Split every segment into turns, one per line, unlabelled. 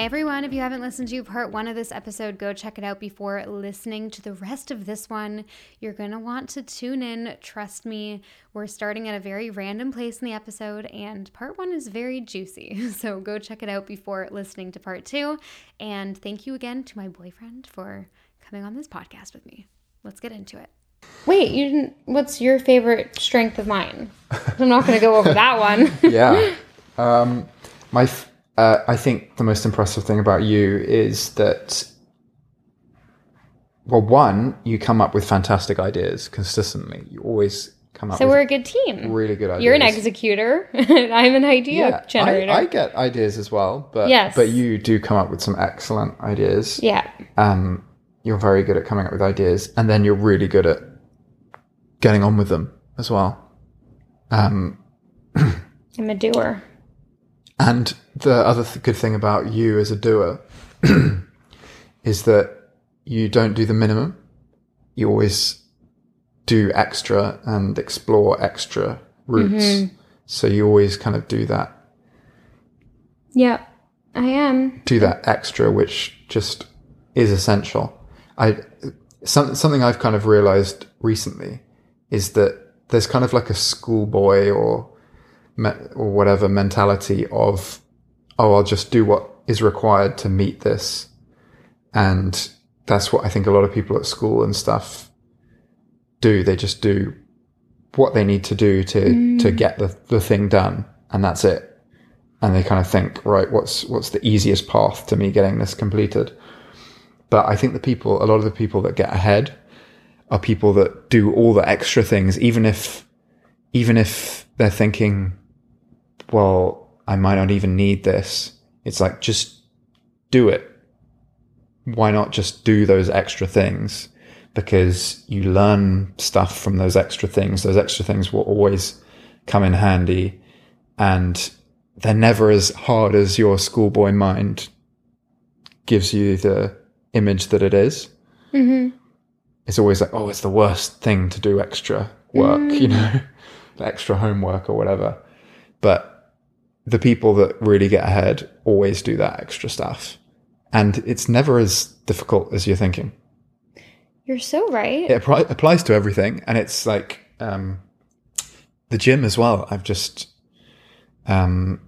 Hey everyone, if you haven't listened to part one of this episode, go check it out before listening to the rest of this one. You're going to want to tune in. Trust me, we're starting at a very random place in the episode, and part one is very juicy. So go check it out before listening to part two. And thank you again to my boyfriend for coming on this podcast with me. Let's get into it. Wait, you didn't. What's your favorite strength of mine? I'm not going to go over that one.
yeah. Um, my uh, I think the most impressive thing about you is that, well, one, you come up with fantastic ideas consistently. You always come up.
So
with
we're a good team.
Really good ideas.
You're an executor. I'm an idea
yeah,
generator.
I, I, get ideas as well, but
yes.
but you do come up with some excellent ideas.
Yeah.
Um, you're very good at coming up with ideas, and then you're really good at getting on with them as well. Um,
I'm a doer.
And the other th- good thing about you as a doer is that you don't do the minimum. You always do extra and explore extra routes. Mm-hmm. So you always kind of do that.
Yeah, I am.
Do that extra, which just is essential. I some, something I've kind of realized recently is that there's kind of like a schoolboy or or whatever mentality of, oh, I'll just do what is required to meet this. And that's what I think a lot of people at school and stuff do. They just do what they need to do to, mm. to get the, the thing done. And that's it. And they kind of think, right, what's, what's the easiest path to me getting this completed? But I think the people, a lot of the people that get ahead are people that do all the extra things, even if, even if they're thinking, well, I might not even need this. It's like, just do it. Why not just do those extra things? Because you learn stuff from those extra things. Those extra things will always come in handy and they're never as hard as your schoolboy mind gives you the image that it is. Mm-hmm. It's always like, oh, it's the worst thing to do extra work, mm. you know, extra homework or whatever. But the people that really get ahead always do that extra stuff. And it's never as difficult as you're thinking.
You're so right.
It applies to everything. And it's like um, the gym as well. I've just um,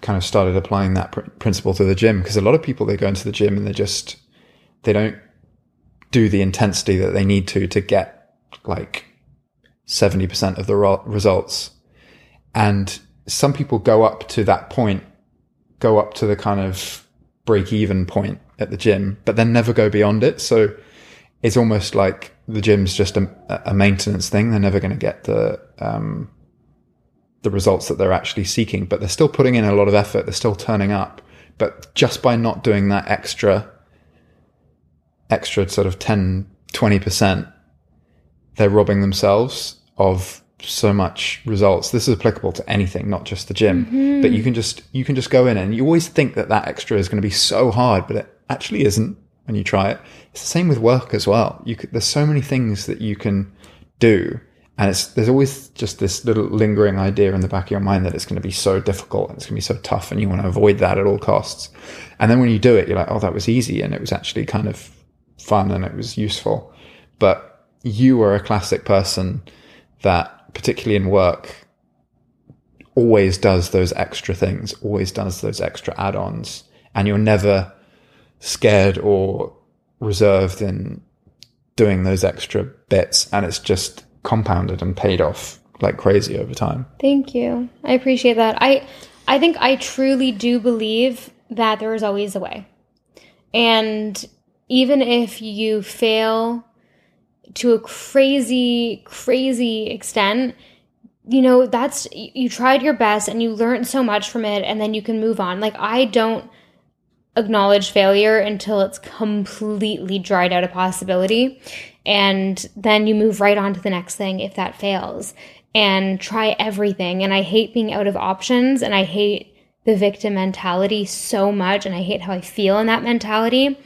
kind of started applying that pr- principle to the gym because a lot of people, they go into the gym and they just, they don't do the intensity that they need to to get like 70% of the ro- results. And some people go up to that point, go up to the kind of break even point at the gym, but then never go beyond it. So it's almost like the gym's just a, a maintenance thing. They're never going to get the, um, the results that they're actually seeking, but they're still putting in a lot of effort. They're still turning up, but just by not doing that extra, extra sort of 10, 20%, they're robbing themselves of so much results. This is applicable to anything, not just the gym. Mm-hmm. But you can just you can just go in and you always think that that extra is going to be so hard, but it actually isn't when you try it. It's the same with work as well. You could, there's so many things that you can do, and it's there's always just this little lingering idea in the back of your mind that it's going to be so difficult and it's going to be so tough, and you want to avoid that at all costs. And then when you do it, you're like, oh, that was easy, and it was actually kind of fun and it was useful. But you are a classic person that particularly in work, always does those extra things, always does those extra add ons. And you're never scared or reserved in doing those extra bits. And it's just compounded and paid off like crazy over time.
Thank you. I appreciate that. I, I think I truly do believe that there is always a way. And even if you fail to a crazy, crazy extent, you know, that's you tried your best and you learned so much from it and then you can move on. Like I don't acknowledge failure until it's completely dried out a possibility. And then you move right on to the next thing if that fails and try everything. And I hate being out of options and I hate the victim mentality so much. And I hate how I feel in that mentality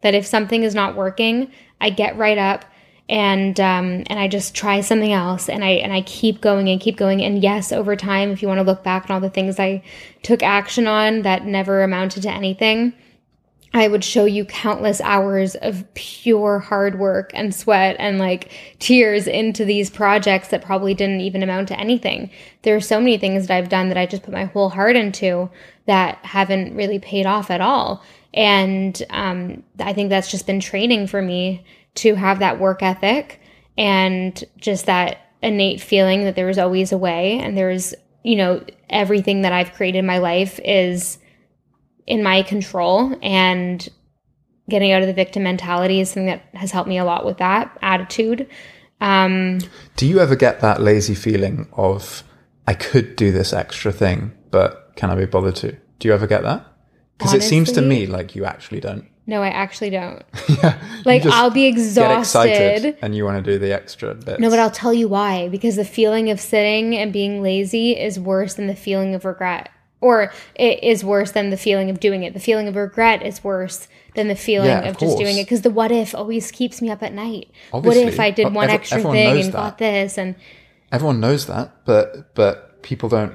that if something is not working, I get right up and um, and I just try something else and I and I keep going and keep going and yes over time if you want to look back on all the things I took action on that never amounted to anything I would show you countless hours of pure hard work and sweat and like tears into these projects that probably didn't even amount to anything. There are so many things that I've done that I just put my whole heart into that haven't really paid off at all. And um, I think that's just been training for me to have that work ethic and just that innate feeling that there is always a way and there's, you know, everything that I've created in my life is in my control and getting out of the victim mentality is something that has helped me a lot with that attitude. Um,
do you ever get that lazy feeling of, I could do this extra thing, but can I be bothered to? Do you ever get that? Because it seems to me like you actually don't.
No, I actually don't. yeah. Like I'll be exhausted
and you want to do the extra bit.
No, but I'll tell you why. Because the feeling of sitting and being lazy is worse than the feeling of regret. Or it is worse than the feeling of doing it. The feeling of regret is worse than the feeling yeah, of, of just doing it. Because the what if always keeps me up at night. Obviously, what if I did one extra thing and that. got this and
everyone knows that, but but people don't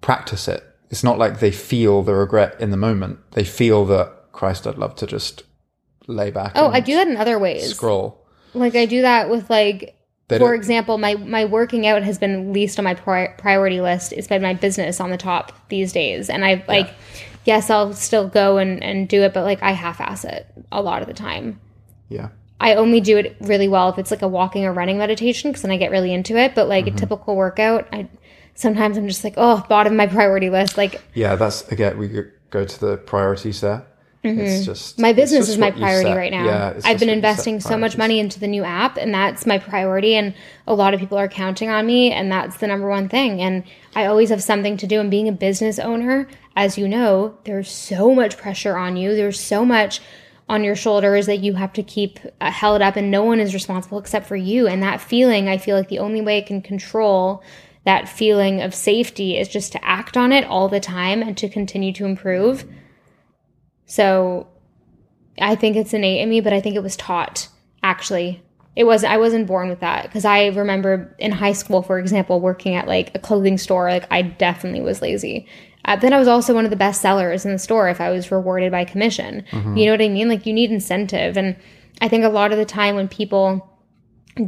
practice it. It's not like they feel the regret in the moment. They feel that Christ, I'd love to just lay back.
Oh, I do that in other ways.
Scroll.
Like I do that with like, they for example, my my working out has been least on my pri- priority list. It's been my business on the top these days, and I like, yeah. yes, I'll still go and and do it, but like I half-ass it a lot of the time.
Yeah.
I only do it really well if it's like a walking or running meditation because then I get really into it. But like mm-hmm. a typical workout, I sometimes I'm just like, oh, bottom of my priority list. Like,
yeah, that's again we go to the priorities there.
Mm-hmm. It's just my business just is my priority right now. Yeah, I've been investing so much money into the new app, and that's my priority. And a lot of people are counting on me, and that's the number one thing. And I always have something to do. And being a business owner, as you know, there's so much pressure on you. There's so much on your shoulders that you have to keep uh, held up, and no one is responsible except for you. And that feeling, I feel like the only way I can control that feeling of safety is just to act on it all the time and to continue to improve. So I think it's innate in me, but I think it was taught actually. It was I wasn't born with that because I remember in high school, for example, working at like a clothing store. Like I definitely was lazy. Uh, then I was also one of the best sellers in the store if I was rewarded by commission. Mm-hmm. You know what I mean? Like you need incentive, and I think a lot of the time when people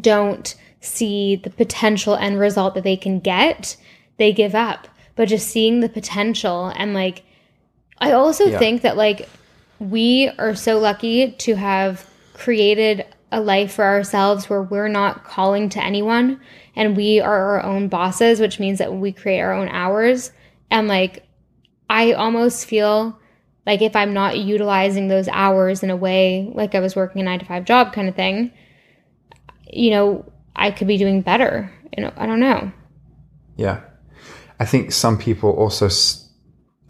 don't see the potential end result that they can get, they give up. But just seeing the potential and like I also yeah. think that like we are so lucky to have created a life for ourselves where we're not calling to anyone and we are our own bosses, which means that we create our own hours. And like, I almost feel like if I'm not utilizing those hours in a way like I was working a nine to five job kind of thing, you know, I could be doing better. You know, I don't know.
Yeah. I think some people also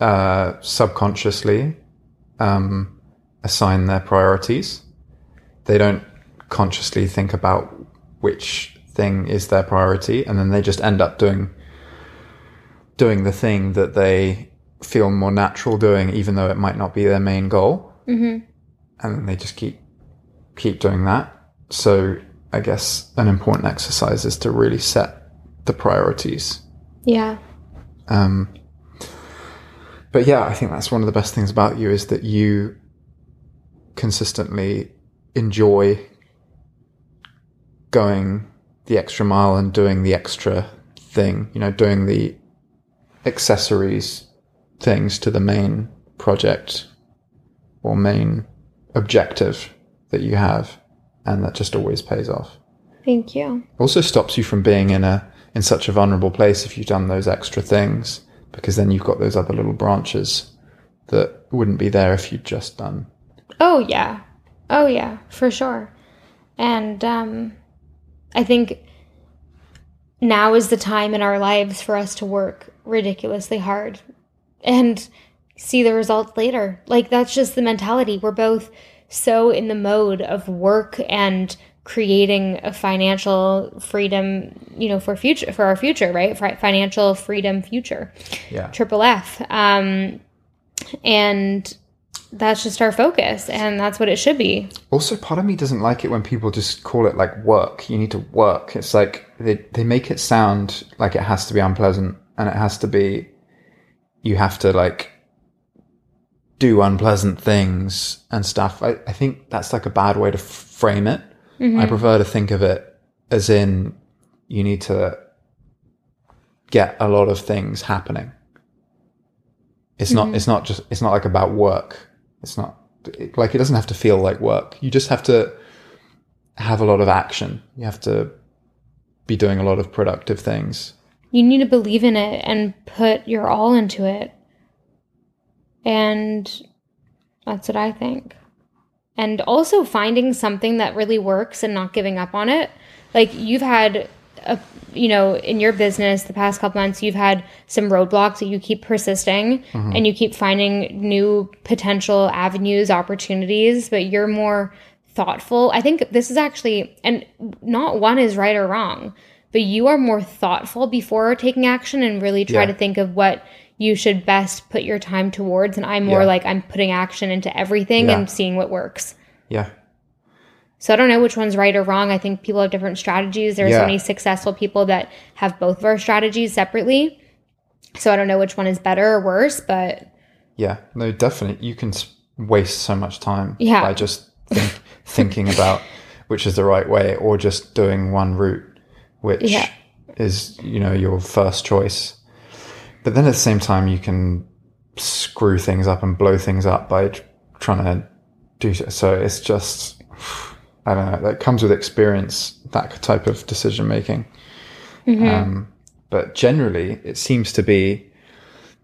uh, subconsciously um, assign their priorities. They don't consciously think about which thing is their priority, and then they just end up doing doing the thing that they feel more natural doing, even though it might not be their main goal. Mm-hmm. And they just keep keep doing that. So I guess an important exercise is to really set the priorities.
Yeah.
Um, but yeah, I think that's one of the best things about you is that you consistently enjoy going the extra mile and doing the extra thing, you know, doing the accessories things to the main project or main objective that you have and that just always pays off.
Thank you.
Also stops you from being in a in such a vulnerable place if you've done those extra things because then you've got those other little branches that wouldn't be there if you'd just done.
Oh yeah, oh yeah, for sure. And um, I think now is the time in our lives for us to work ridiculously hard and see the results later. Like that's just the mentality. We're both so in the mode of work and creating a financial freedom, you know, for future for our future, right? For financial freedom future.
Yeah.
Triple F. Um and that's just our focus and that's what it should be.
Also, part of me doesn't like it when people just call it like work. You need to work. It's like they, they make it sound like it has to be unpleasant and it has to be, you have to like do unpleasant things and stuff. I, I think that's like a bad way to f- frame it. I mm-hmm. prefer to think of it as in you need to get a lot of things happening. It's not, mm-hmm. it's not just, it's not like about work. It's not it- like it doesn't have to feel like work. You just have to have a lot of action. You have to be doing a lot of productive things.
You need to believe in it and put your all into it. And that's what I think. And also finding something that really works and not giving up on it. Like you've had a you know, in your business the past couple months you've had some roadblocks that you keep persisting mm-hmm. and you keep finding new potential avenues, opportunities, but you're more thoughtful. I think this is actually and not one is right or wrong, but you are more thoughtful before taking action and really try
Yeah.
to think of what you should best put your time towards and I'm more
Yeah.
like I'm putting action into everything
Yeah.
and seeing what works.
Yeah.
So I don't know which one's right or wrong. I think people have different strategies. There's
Yeah.
so many successful people that have both of our strategies separately. So I don't know which one is better or worse, but
Yeah. No, definitely. You can waste so much time
Yeah.
by just think, thinking about which is the right way or just doing one route, which
Yeah.
is, you know, your first choice. But then at the same time, you can screw things up and blow things up by trying to do so. So it's just, I don't know, that comes with experience, that type of decision making. Um, but generally, it seems to be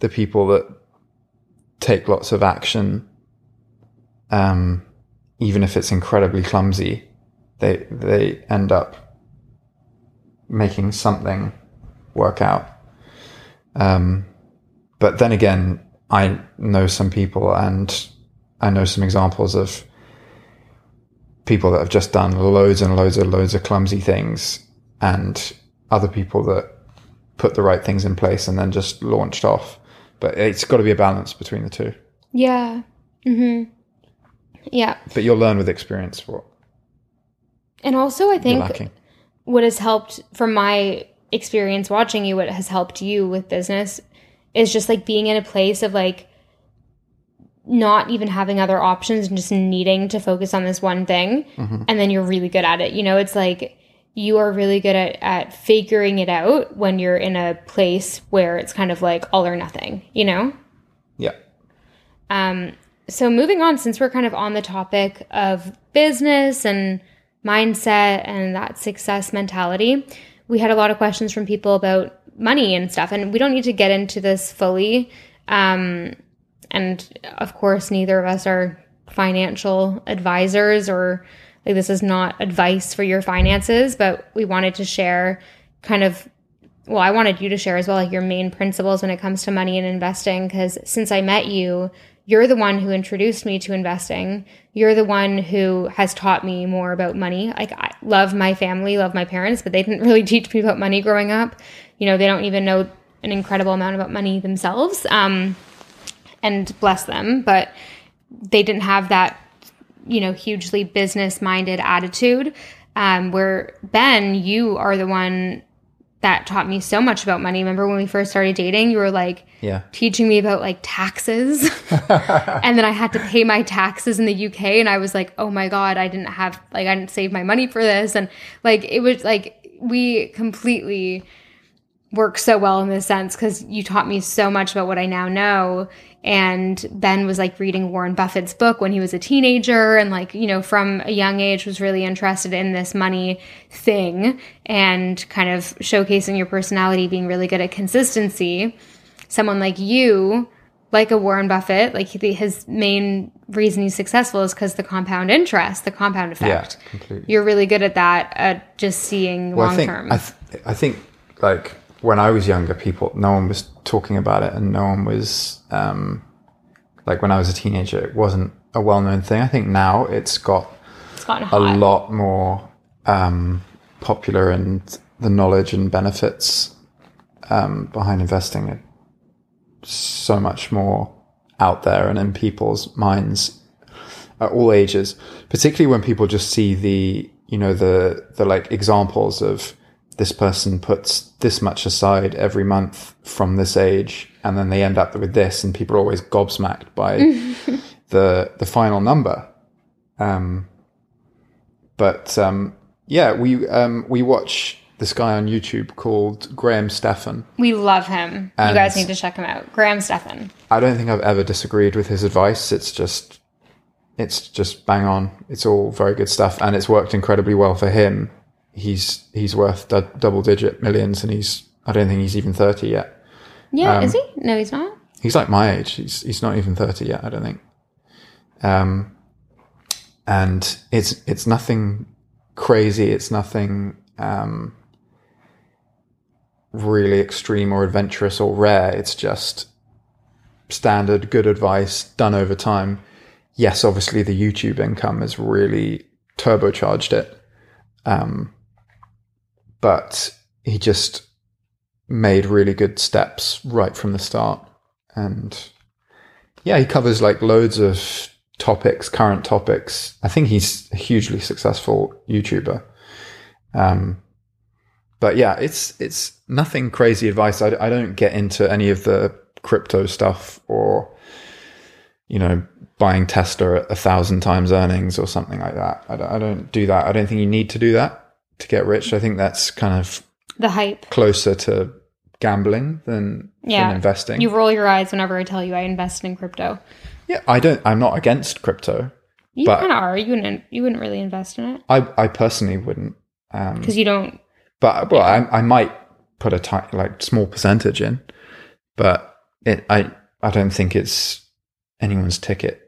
the people that take lots of action, um, even if it's incredibly clumsy, they they end up making something work out. Um, but then again, I know some people, and I know some examples of people that have just done loads and loads and loads of clumsy things, and other people that put the right things in place and then just launched off. But it's got to be a balance between the two.
yeah. Mhm. Yeah.
But you'll learn with experience what
And also I think what has helped from my experience watching you, what has helped you with business is just like being in a place of like not even having other options and just needing to focus on this one thing. And then you're really good at it. You know, it's like you are really good at, at figuring it out when you're in a place where it's kind of like all or nothing, you know?
Yeah.
Um, so moving on, since we're kind of on the topic of business and mindset and that success mentality, we had a lot of questions from people about money and stuff, and we don't need to get into this fully. Um, and of course, neither of us are financial advisors or like this is not advice for your finances, but we wanted to share kind of well, I wanted you to share as well, like your main principles when it comes to money and investing. Because since I met you, you're the one who introduced me to investing. You're the one who has taught me more about money. Like, I love my family, love my parents, but they didn't really teach me about money growing up. You know, they don't even know an incredible amount about money themselves. Um, and bless them, but they didn't have that, you know, hugely business minded attitude. Um, where Ben, you are the one that taught me so much about money. Remember when we first started dating, you were like
Yeah.
teaching me about like taxes. and then I had to pay my taxes in the UK and I was like, "Oh my god, I didn't have like I didn't save my money for this." And like it was like we completely work so well in this sense cuz you taught me so much about what I now know. And Ben was like reading Warren Buffett's book when he was a teenager and like, you know, from a young age was really interested in this money thing and kind of showcasing your personality being really good at consistency someone like you, like a Warren Buffett, like he- his main reason he's successful is because the compound interest, the compound effect. Yeah.
Completely.
You're really good at that, at just seeing
Well,
long term.
I, th- I think like when I was younger, people no one was talking about it, and no one was um, like when I was a teenager, it wasn't a well known thing. I think now it's got
It's gotten
a lot more um, popular and the knowledge and benefits um, behind investing are so much more out there and in people's minds at all ages particularly when people just see the you know the the like examples of this person puts this much aside every month from this age and then they end up with this and people are always gobsmacked by the the final number um but um yeah we um we watch this guy on youtube called graham stephan
We love him. you guys need to check him out. Graham Stephan.
I don't think I've ever disagreed with his advice. It's just, it's just bang on. It's all very good stuff, and it's worked incredibly well for him. He's he's worth du- double digit millions, and he's I don't think he's even thirty yet.
Yeah,
Um,
is he? No, he's not.
He's like my age. He's he's not even thirty yet. I don't think. Um, and it's it's nothing crazy. It's nothing um really extreme or adventurous or rare. It's just standard good advice done over time. Yes, obviously the YouTube income has really turbocharged it. Um, but he just made really good steps right from the start. And yeah, he covers like loads of topics, current topics. I think he's a hugely successful YouTuber. Um, but yeah, it's it's nothing crazy advice. I, I don't get into any of the crypto stuff or you know buying Tesla at a thousand times earnings or something like that. I don't, I don't do that. I don't think you need to do that to get rich. I think that's kind of
The hype.
closer to gambling than,
Yeah.
than investing.
You roll your eyes whenever I tell you I invest in crypto.
yeah, I don't. I'm not against crypto.
You kind of are. You wouldn't. You wouldn't really invest in it
I I personally wouldn't. Um,
because you don't.
but well, I I might put a ti like small percentage in, but it I I don't think it's anyone's ticket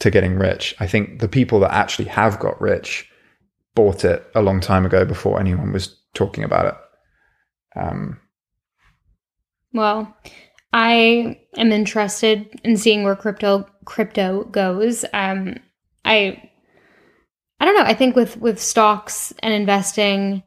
to getting rich. I think the people that actually have got rich bought it a long time ago before anyone was talking about it. Um,
Well, I am interested in seeing where crypto crypto goes. Um, I I don't know. I think with with stocks and investing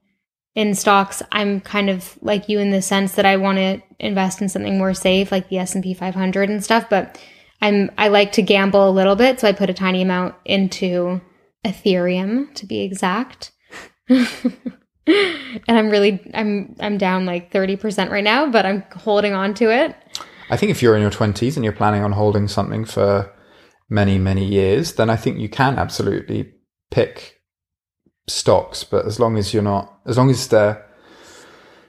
in stocks, I'm kind of like you in the sense that I want to invest in something more safe, like the S and P 500 and stuff. But I'm I like to gamble a little bit, so I put a tiny amount into Ethereum to be exact. and I'm really I'm I'm down like 30% right now, but I'm holding on to it.
I think if you're in your 20s and you're planning on holding something for many, many years, then I think you can absolutely pick stocks. But as long as you're not, as long as they're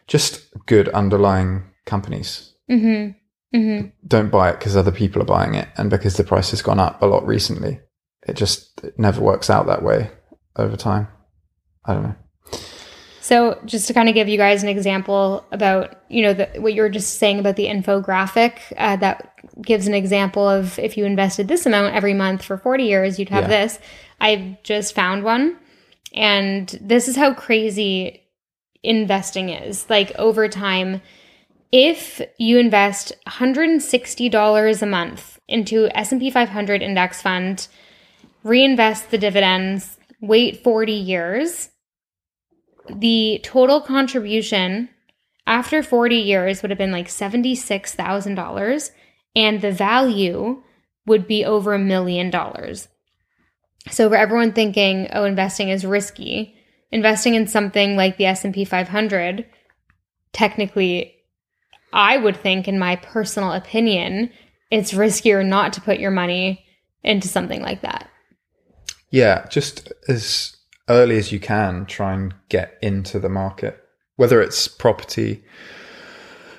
just good underlying companies,
Mhm. Mhm.
don't buy it because other people are buying it and because the price has gone up a lot recently. It just it never works out that way over time. I don't know.
So, just to kind of give you guys an example about, you know, the, what you were just saying about the infographic, uh, that gives an example of if you invested this amount every month for 40 years, you'd have
Yeah.
this. I've just found one. And this is how crazy investing is. Like over time, if you invest $160 a month into S&P 500 index fund, reinvest the dividends, wait 40 years, the total contribution after 40 years would have been like $76,000 and the value would be over a million dollars. So for everyone thinking, "Oh, investing is risky," investing in something like the S&P 500 technically I would think in my personal opinion, it's riskier not to put your money into something like that.
Yeah, just as early as you can, try and get into the market, whether it's property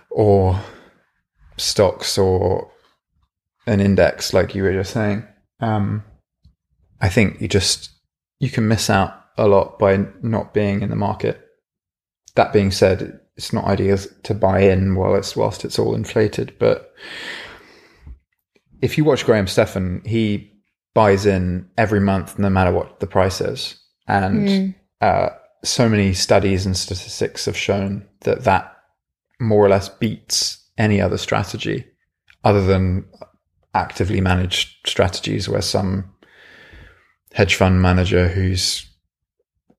or stocks or an index, like you were just saying. Um, I think you just you can miss out a lot by not being in the market. That being said, it's not ideal to buy in while it's whilst it's all inflated, but if you watch Graham Stephan, he buys in every month, no matter what the price is. And
Mm.
uh, so many studies and statistics have shown that that more or less beats any other strategy other than actively managed strategies where some hedge fund manager who's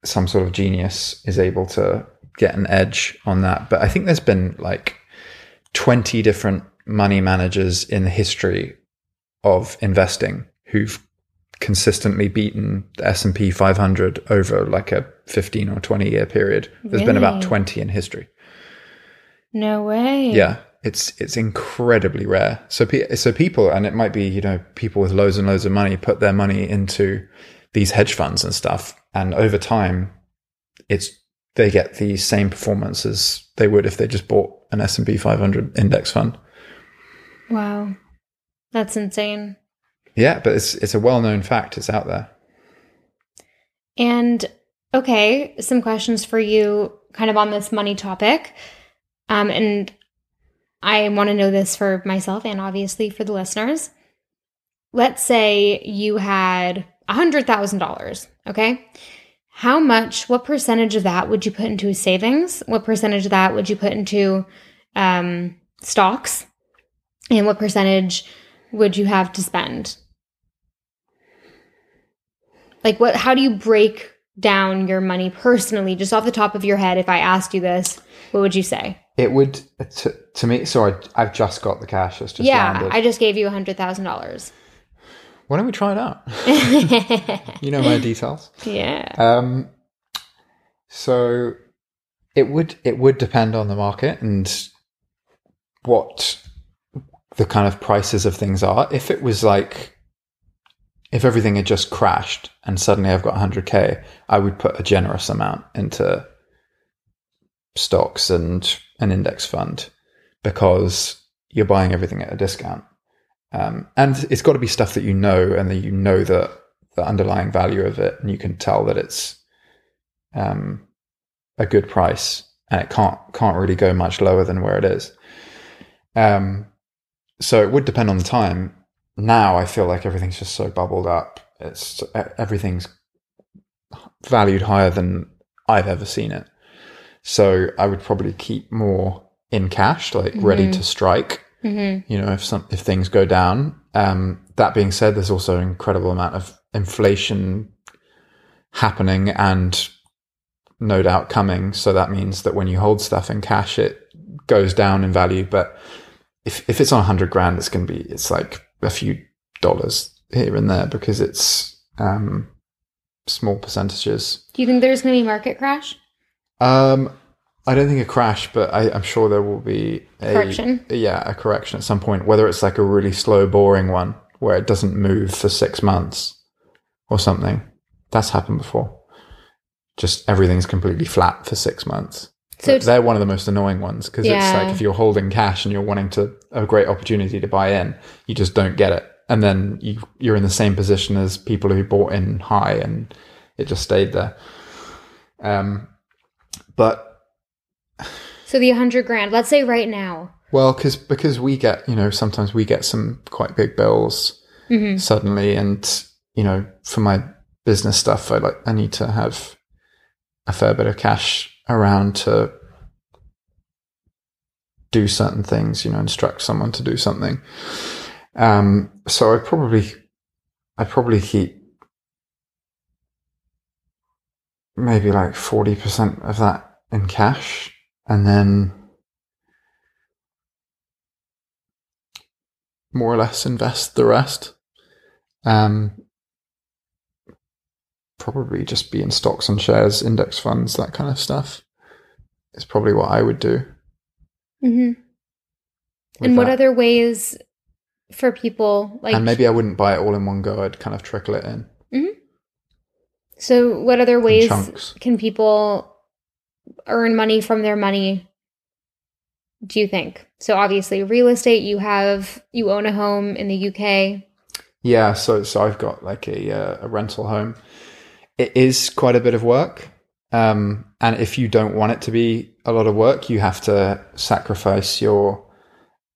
some sort of genius is able to get an edge on that. But I think there's been like 20 different money managers in the history of investing who've consistently beaten the S&P 500 over like a 15 or 20 year period. There's been about 20 in history.
No way.
Yeah, it's it's incredibly rare. So pe- so people and it might be, you know, people with loads and loads of money put their money into these hedge funds and stuff and over time it's they get the same performance as they would if they just bought an S&P 500 index fund.
Wow. That's insane.
Yeah, but it's it's a well-known fact. It's out there.
And okay, some questions for you kind of on this money topic. Um, and I want to know this for myself and obviously for the listeners. Let's say you had a $100,000, okay? How much, what percentage of that would you put into savings? What percentage of that would you put into um, stocks? And what percentage would you have to spend? Like what how do you break down your money personally just off the top of your head if I asked you this, what would you say?
It would to, to me. Sorry, I've just got the cash. It's just
yeah,
landed.
I just gave you a hundred thousand dollars.
Why don't we try it out? you know my details.
Yeah.
Um, so it would it would depend on the market and what the kind of prices of things are. If it was like if everything had just crashed and suddenly I've got 100k, I would put a generous amount into stocks and an index fund because you're buying everything at a discount. Um, and it's got to be stuff that you know and that you know the, the underlying value of it and you can tell that it's um, a good price and it can't can't really go much lower than where it is. Um, so it would depend on the time. Now I feel like everything's just so bubbled up. It's everything's valued higher than I've ever seen it. So I would probably keep more in cash, like ready
Mhm.
to strike.
Mm-hmm.
You know, if some if things go down. Um, that being said, there's also an incredible amount of inflation happening and no doubt coming. So that means that when you hold stuff in cash, it goes down in value. But if if it's on a hundred grand, it's going to be it's like a few dollars here and there because it's um, small percentages.
Do you think there's gonna be market crash?
Um, I don't think a crash, but I, I'm sure there will be a
Correction.
Yeah, a correction at some point. Whether it's like a really slow, boring one where it doesn't move for six months or something. That's happened before. Just everything's completely flat for six months.
So
they're one of the most annoying ones because it's like if you're holding cash and you're wanting to a great opportunity to buy in, you just don't get it, and then you you're in the same position as people who bought in high and it just stayed there. Um, but
so the hundred grand, let's say right now.
well, because because we get you know sometimes we get some quite big bills
Mm-hmm.
suddenly, and you know for my business stuff, I like I need to have a fair bit of cash around to do certain things, you know, instruct someone to do something. Um, so I probably, I probably keep maybe like 40% of that in cash and then more or less invest the rest. Um, probably just be in stocks and shares, index funds, that kind of stuff. Is probably what I would do.
Mm-hmm. And what
that.
other ways for people like
and maybe I wouldn't buy it all in one go. I'd kind of trickle it in,
so what other ways can people earn money from their money do you think so obviously real estate you have you own a home in the uk
Yeah, so so I've got like a uh, a rental home. It is quite a bit of work, um, and if you don't want it to be a lot of work, you have to sacrifice your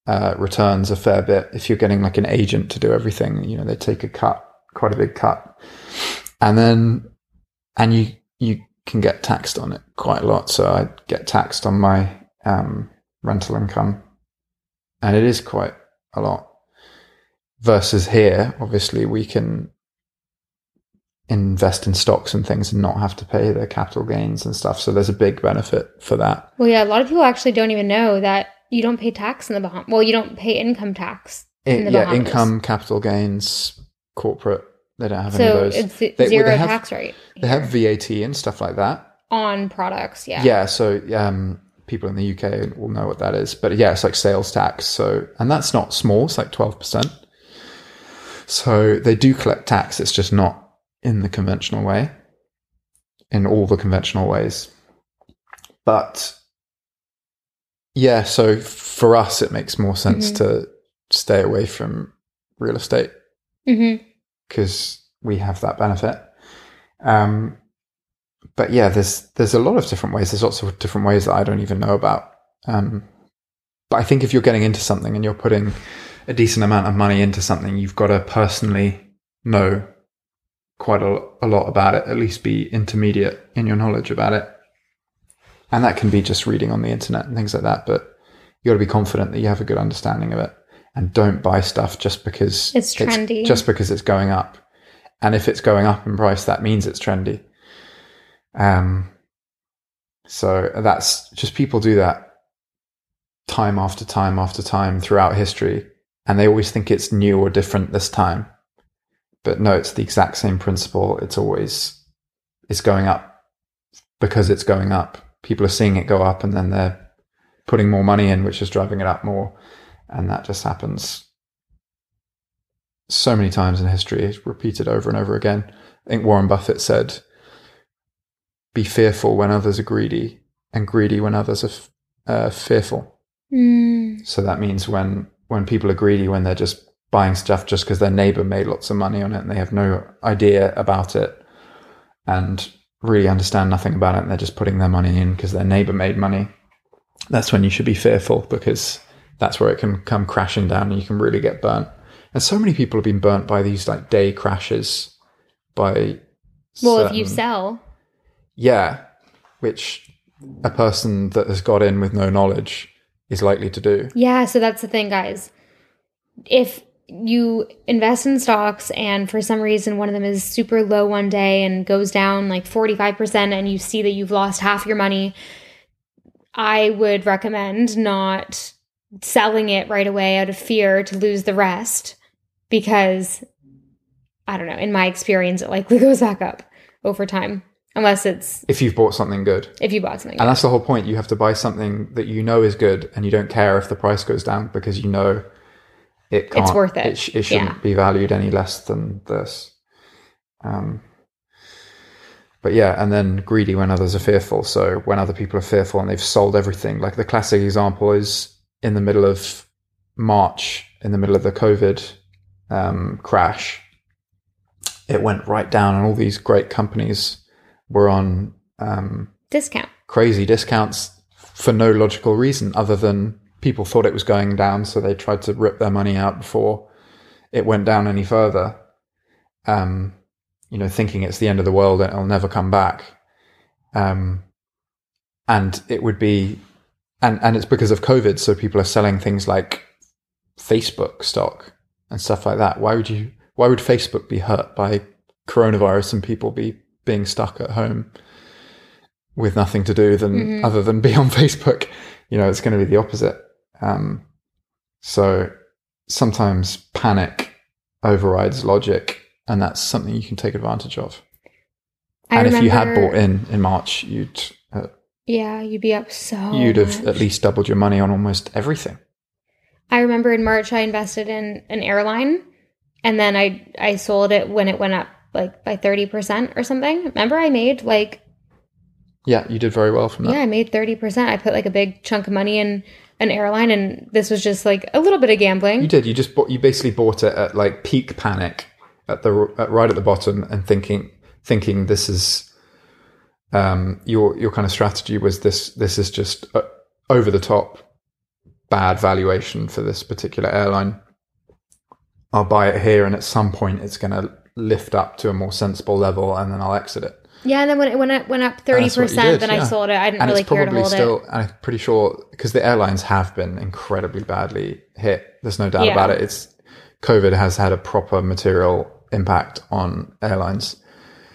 uh, returns a fair bit. If you're getting like an agent to do everything, you know they take a cut, quite a big cut, and then and you you can get taxed on it quite a lot. So I get taxed on my um, rental income, and it is quite a lot versus here, obviously, we can invest in stocks and things and not have to pay their capital gains and stuff. So there's a big benefit for that.
Well, yeah, a lot of people actually don't even know that you don't pay tax in the Bahamas. Well, you don't pay income tax in the
yeah,
Bahamas.
income, capital gains, corporate. They don't have any of
So
those.
it's
They-
zero
well, they have-
tax rate
They have VAT and stuff like that.
on products. Yeah.
Yeah. so um, people in the UK will know what that is. But yeah, it's like sales tax. So and that's not small. It's like twelve percent. So they do collect tax. It's just not in the conventional way, in all the conventional ways. But yeah, so for us, it makes more sense
Mhm.
to stay away from real estate
Mm-hmm.
because we have that benefit. Um, but yeah, there's there's a lot of different ways. There's lots of different ways that I don't even know about. Um, but I think if you're getting into something and you're putting a decent amount of money into something, you've got to personally know quite a, a lot about it. At least be intermediate in your knowledge about it, and that can be just reading on the internet and things like that. But you got to be confident that you have a good understanding of it, and don't buy stuff just because
It's trendy.
just because it's going up. And if it's going up in price, that means it's trendy. Um, so that's just people do that time after time after time throughout history, and they always think it's new or different this time. But no, it's the exact same principle. It's always it's going up because it's going up. People are seeing it go up, and then they're putting more money in, which is driving it up more, and that just happens so many times in history, it's repeated over and over again. I think Warren Buffett said, "Be fearful when others are greedy, and greedy when others are f- uh, fearful."
Mm.
So that means when when people are greedy, when they're just buying stuff just because their neighbor made lots of money on it and they have no idea about it and really understand nothing about it, and they're just putting their money in because their neighbor made money. That's when you should be fearful because that's where it can come crashing down and you can really get burnt. And so many people have been burnt by these like day crashes. By
Well, if you sell,
yeah, which a person that has got in with no knowledge is likely to do.
yeah. So that's the thing, guys. If you invest in stocks and for some reason one of them is super low one day and goes down like 45% and you see that you've lost half your money, I would recommend not selling it right away out of fear to lose the rest because I don't know, in my experience, it likely goes back up over time unless it's
If you've bought something good.
if you bought something.
And that's the whole point. You have to buy something that you know is good and you don't care if the price goes down because you know it can't.
worth it.
It, sh- it shouldn't
Yeah.
be valued any less than this. Um, but yeah, and then greedy when others are fearful. So when other people are fearful and they've sold everything, like the classic example is in the middle of March, in the middle of the COVID um, crash, it went right down, and all these great companies were on um,
discount.
crazy discounts for no logical reason other than people thought it was going down, so they tried to rip their money out before it went down any further. Um, you know, thinking it's the end of the world and it'll never come back. Um, and it would be, and and it's because of COVID, so people are selling things like Facebook stock and stuff like that. Why would you? Why would Facebook be hurt by coronavirus and people be being stuck at home? with nothing to do than
Mhm.
other than be on Facebook. You know, it's going to be the opposite. Um, so sometimes panic overrides logic, and that's something you can take advantage of.
I
and if you had bought in in March, you'd uh,
yeah, you'd be up so.
you'd have
much.
at least doubled your money on almost everything.
I remember in March I invested in an airline, and then I I sold it when it went up like by thirty percent or something. Remember I made like
Yeah, you did very well from that.
yeah I made thirty percent. I put like a big chunk of money in an airline, and this was just like a little bit of gambling.
You did. You just bought. You basically bought it at like peak panic at the at right at the bottom, and thinking thinking this is um your your kind of strategy was this this is just over the top bad valuation for this particular airline. I'll buy it here, and at some point it's going to lift up to a more sensible level, and then I'll exit it.
Yeah, and then when it went up thirty
That's what you
percent,
did,
then
yeah.
I sold it. I didn't
and
really care to
probably
hold
still
it.
i'm pretty sure because the airlines have been incredibly badly hit there's no doubt
Yeah.
about it it's COVID has had a proper material impact on airlines.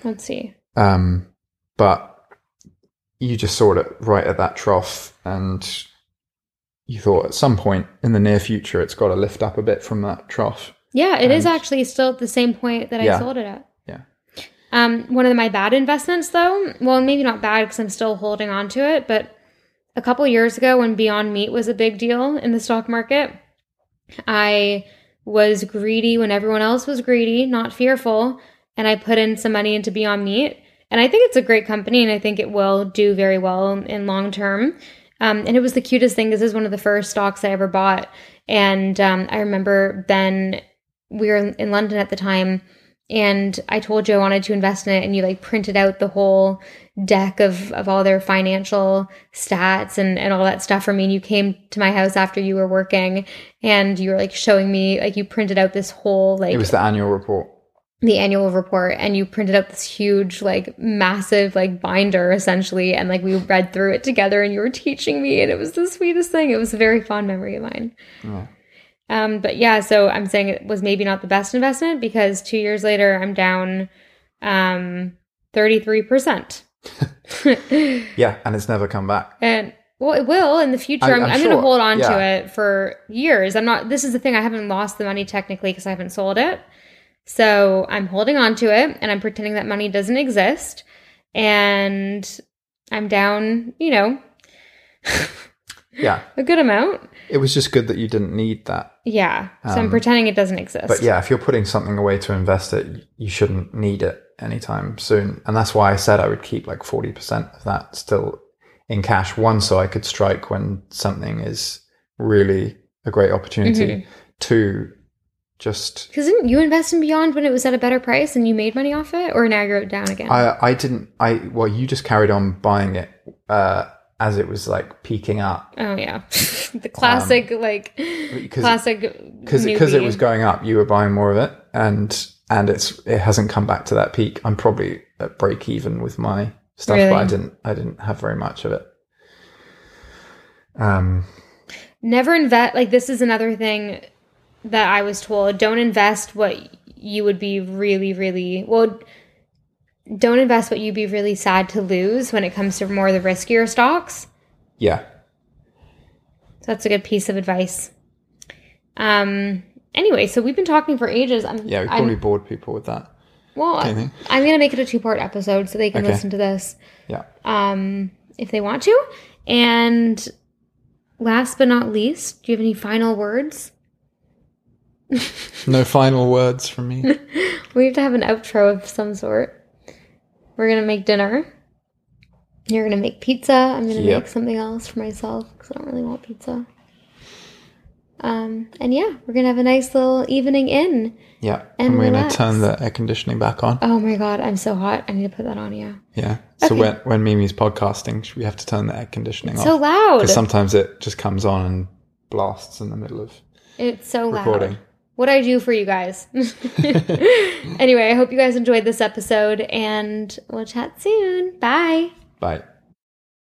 Let's see.
Um, but you just saw it right at that trough, and you thought at some point in the near future it's got to lift up a bit from that trough.
Yeah, it is
And-
actually still at the same point that I sold it at. Um, one of my bad investments, though, well, maybe not bad because I'm still holding on to it, but a couple years ago when Beyond Meat was a big deal in the stock market, I was greedy when everyone else was greedy, not fearful, and I put in some money into Beyond Meat. And I think it's a great company, and I think it will do very well in long term. Um, and it was the cutest thing. This is one of the first stocks I ever bought, and um, I remember then we were in London at the time, and I told you I wanted to invest in it, and you like printed out the whole deck of of all their financial stats and and all that stuff for me. And you came to my house after you were working, and you were like showing me like you printed out this whole like
It was the annual report.
the annual report and you printed out this huge like massive like binder essentially and like we read through it together and you were teaching me and it was the sweetest thing it was a very fond memory of mine
Yeah.
Um but yeah so i'm saying it was maybe not the best investment because two years later i'm down um 33%
Yeah, and it's never come back.
and well it will in the future.
I-
i'm,
I'm
I'm going to hold on to it for years. I'm not this is the thing i haven't lost the money technically because i haven't sold it. So i'm holding on to it and i'm pretending that money doesn't exist. And i'm down you know
Yeah,
a good amount
it was just good that you didn't need that.
yeah so i'm
Um,
pretending it doesn't exist
But yeah, if you're putting something away to invest it, you shouldn't need it anytime soon. And that's why I said I would keep like 40% of that still in cash. One, so I could strike when something is really a great opportunity.
Mhm.
Two, just
because didn't you invest in beyond when it was at a better price and you made money off it or now you're down again
I I didn't I well you just carried on buying it uh as it was like peaking up.
Oh yeah. The classic like
because
classic
because because it was going up you were buying more of it and and it's it hasn't come back to that peak. I'm probably at break even with my stuff but i didn't i didn't have very much of it. Um
never invest like this is another thing that i was told. Don't invest what you would be really really well don't invest what you'd be really sad to lose when it comes to more of the riskier stocks.
Yeah.
So that's a good piece of advice. Um anyway so we've been talking for ages. I'm
yeah we
I'm-
bored people with that.
Well
do you think?
i'm gonna make it a two part episode so they can
Okay.
listen to this.
Yeah.
Um if they want to. And last but not least do you have any final words?
No final words from me.
We have to have an outro of some sort. We're gonna make dinner. You're gonna make pizza. I'm gonna
Yep.
make something else for myself because I don't really want pizza. Um, and yeah, we're gonna have a nice little evening in.
yeah
And
and, we're gonna turn the air conditioning back on
Oh my god, I'm so hot. I need to put that on. Yeah,
yeah so
Okay.
when when mimi's podcasting we have to turn the air conditioning
so
off So
loud.
because sometimes it just comes on and blasts in the middle of
It's so loud. What I do for you guys. anyway, I hope you guys enjoyed this episode, and we'll chat soon. Bye.
bye